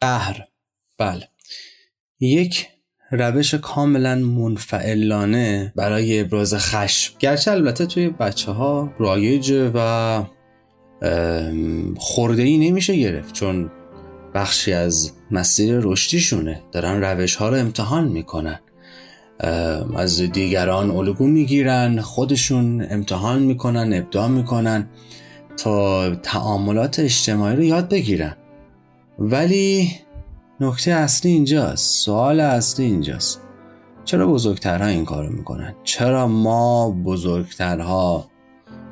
قهر. بله. یک روش کاملا منفعلانه برای ابراز خشم. گرچه البته توی بچه ها رایجه و خورده ای نمیشه گرفت چون بخشی از مسیر رشدیشونه. دارن روش ها رو امتحان می‌کنن. از دیگران الگو می‌گیرن خودشون امتحان می‌کنن ابداع می‌کنن تا تعاملات اجتماعی رو یاد بگیرن. ولی نکته اصلی اینجاست. سوال اصلی اینجاست. چرا بزرگترها این کارو می‌کنن؟ چرا ما بزرگترها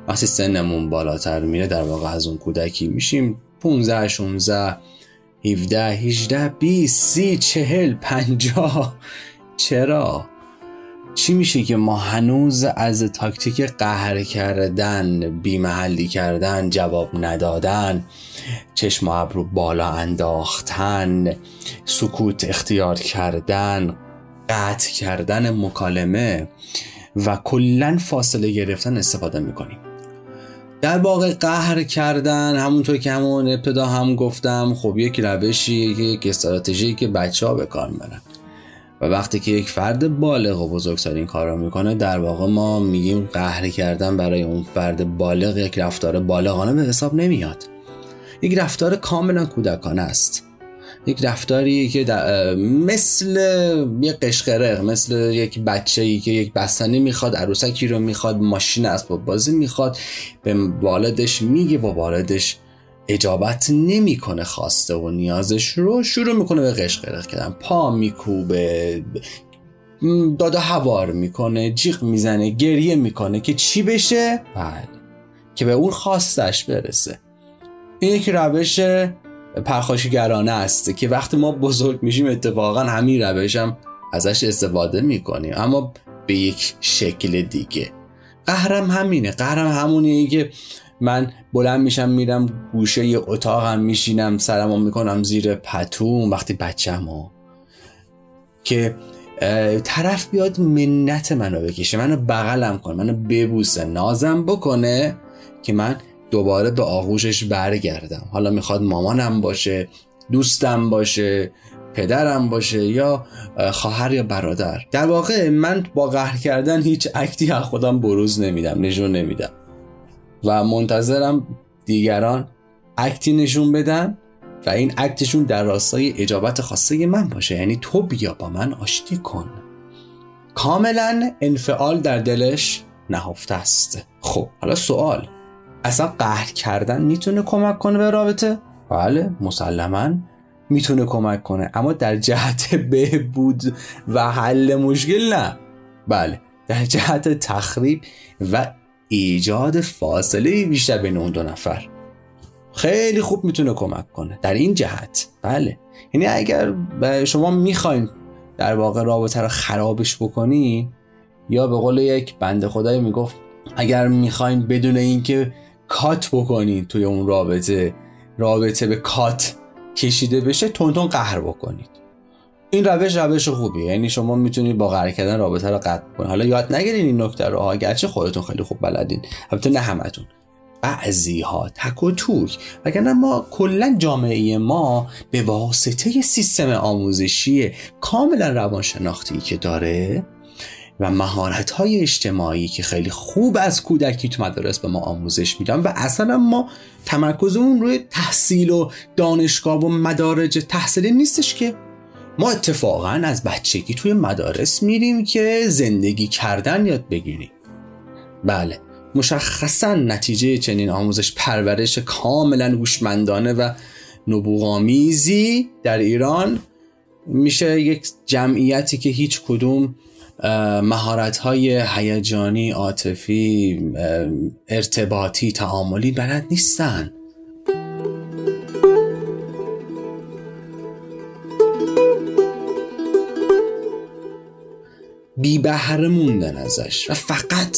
وقتی سنمون بالاتر میره در واقع از اون کودکی میشیم؟ 15 16 17 18 20 30 40 50 چرا؟ چی میشه که ما هنوز از تاکتیک قهر کردن بیمحلی کردن جواب ندادن چشم ابرو بالا انداختن سکوت اختیار کردن قطع کردن مکالمه و کلا فاصله گرفتن استفاده می‌کنیم. در واقع قهر کردن همونطور که همون ابتدا هم گفتم خب یک روشی یک استراتژی که بچه ها به کار می‌برن. و وقتی که یک فرد بالغ و بزرگسال این کار رو می‌کنه در واقع ما میگیم قهر کردن برای اون فرد بالغ یک رفتار بالغانه به حساب نمیاد. یک رفتار کاملا کودکانه است. یک رفتاری که مثل یک قشقرق مثل یک بچه ای که یک بستنی می‌خواد عروسکی رو می‌خواد ماشین اسباب بازی می‌خواد به والدش میگه با والدش اجابت نمی‌کنه خواسته و نیازش رو شروع می‌کنه به قشقرق کردن. پا میکوبه دادا هوار می‌کنه جیغ می‌زنه گریه می‌کنه که چی بشه؟ بله که به اون خواستش برسه. این یک روش پرخاشگرانه است که وقتی ما بزرگ میشیم اتفاقا همین روش هم ازش استفاده می‌کنیم. اما به یک شکل دیگه. قهرم همینه. قهرم همونیه که من بلند میشم میرم گوشه اتاقم میشینم سرمو می‌کنم زیر پتوم وقتی بچه‌مو که طرف بیاد منت منو بکشه منو بغلم کنه منو ببوسه نازم بکنه که من دوباره به آغوشش برگردم. حالا می‌خواد مامانم باشه دوستم باشه پدرم باشه یا خواهر یا برادر. در واقع من با قهر کردن هیچ اکتی از خودم بروز نمیدم نشون نمیدم. و منتظرم دیگران اکتی نشون بدن و این اکتشون در راستای اجابت خواسته من باشه. یعنی تو بیا با من آشتی کن. کاملا انفعال در دلش نهفته است. خب حالا سوال. اصلا قهر کردن می‌تونه کمک کنه به رابطه؟ بله مسلما می‌تونه کمک کنه. اما در جهت بهبود و حل مشکل نه. بله در جهت تخریب و ایجاد فاصله بیشتر بین اون دو نفر. خیلی خوب می‌تونه کمک کنه. در این جهت. بله. یعنی اگر شما می‌خواین در واقع رابطه رو خرابش بکنی یا به قول یک بنده خدایی می‌گفت اگر می‌خواین بدون اینکه کات بکنید توی اون رابطه رابطه به کات کشیده بشه تونتون قهر بکنید. این روش روش خوبیه. یعنی شما می‌تونید با قهر کردن رابطه رو قطع کنید حالا یاد نگیرین این نکته رو. ها گرچه خودتون خیلی خوب بلدین. البته نه همتون. بعضی ها تک و توک وگرنه ما کلا جامعه ما به واسطه سیستم آموزشی کاملا روانشناختی که داره و مهارت های اجتماعی که خیلی خوب از کودکی تو مدارس به ما آموزش میدن و اصلا ما تمرکزمون روی تحصیل و دانشگاه و مدارج تحصیلی نیستش که ما اتفاقا از بچگی توی مدارس میریم که زندگی کردن یاد بگیریم. بله مشخصا نتیجه چنین آموزش پرورش کاملا هوشمندانه و نبوغامیزی در ایران میشه یک جمعیتی که هیچ کدوم مهارت های هیجانی عاطفی ارتباطی تعاملی بلد نیستن. بی بهره موندن ازش و فقط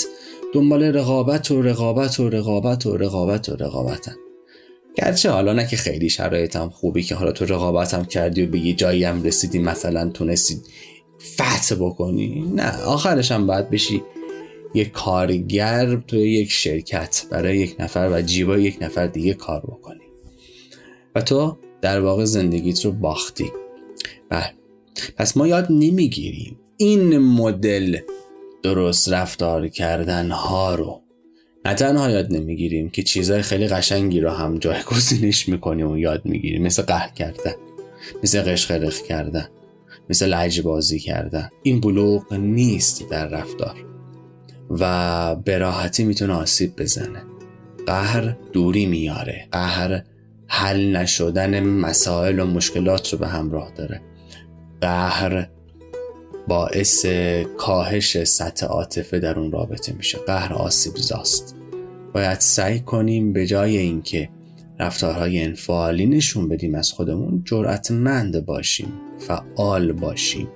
دنبال رقابت و رقابت و رقابت و رقابت و رقابتن. گرچه حالا نه که خیلی شرایطم خوبی که حالا تو رقابتم کردی و به یه جایی هم رسیدی مثلا تونستید فتح بکنی. نه آخرش هم باید بشی یک کارگر تو یک شرکت برای یک نفر و جیبا یک نفر دیگه کار بکنی. و تو در واقع زندگیت رو باختی. بله. پس ما یاد نمی‌گیریم این مدل درست رفتار کردن ها رو. نه تنها یاد نمی‌گیریم که چیزهای خیلی قشنگی رو هم جایگزینش می‌کنیم و یاد می‌گیریم. مثل قهر کردن مثل قشقرق کردن مثل لج بازی کردن. این بلوغ نیست در رفتار و به راحتی می‌تونه آسیب بزنه. قهر دوری میاره. قهر حل نشدن مسائل و مشکلات رو به همراه داره. قهر باعث کاهش سطح عاطفه در اون رابطه میشه. قهر آسیب زاست باید سعی کنیم به جای اینکه رفتارهای انفعالی نشون بدیم از خودمون جرأتمند باشیم فعال باشیم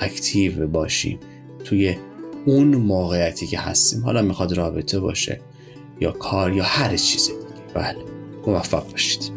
اکتیو باشیم توی اون موقعیتی که هستیم. حالا می‌خواد رابطه باشه یا کار یا هر چیز دیگه. بله موفق باشید.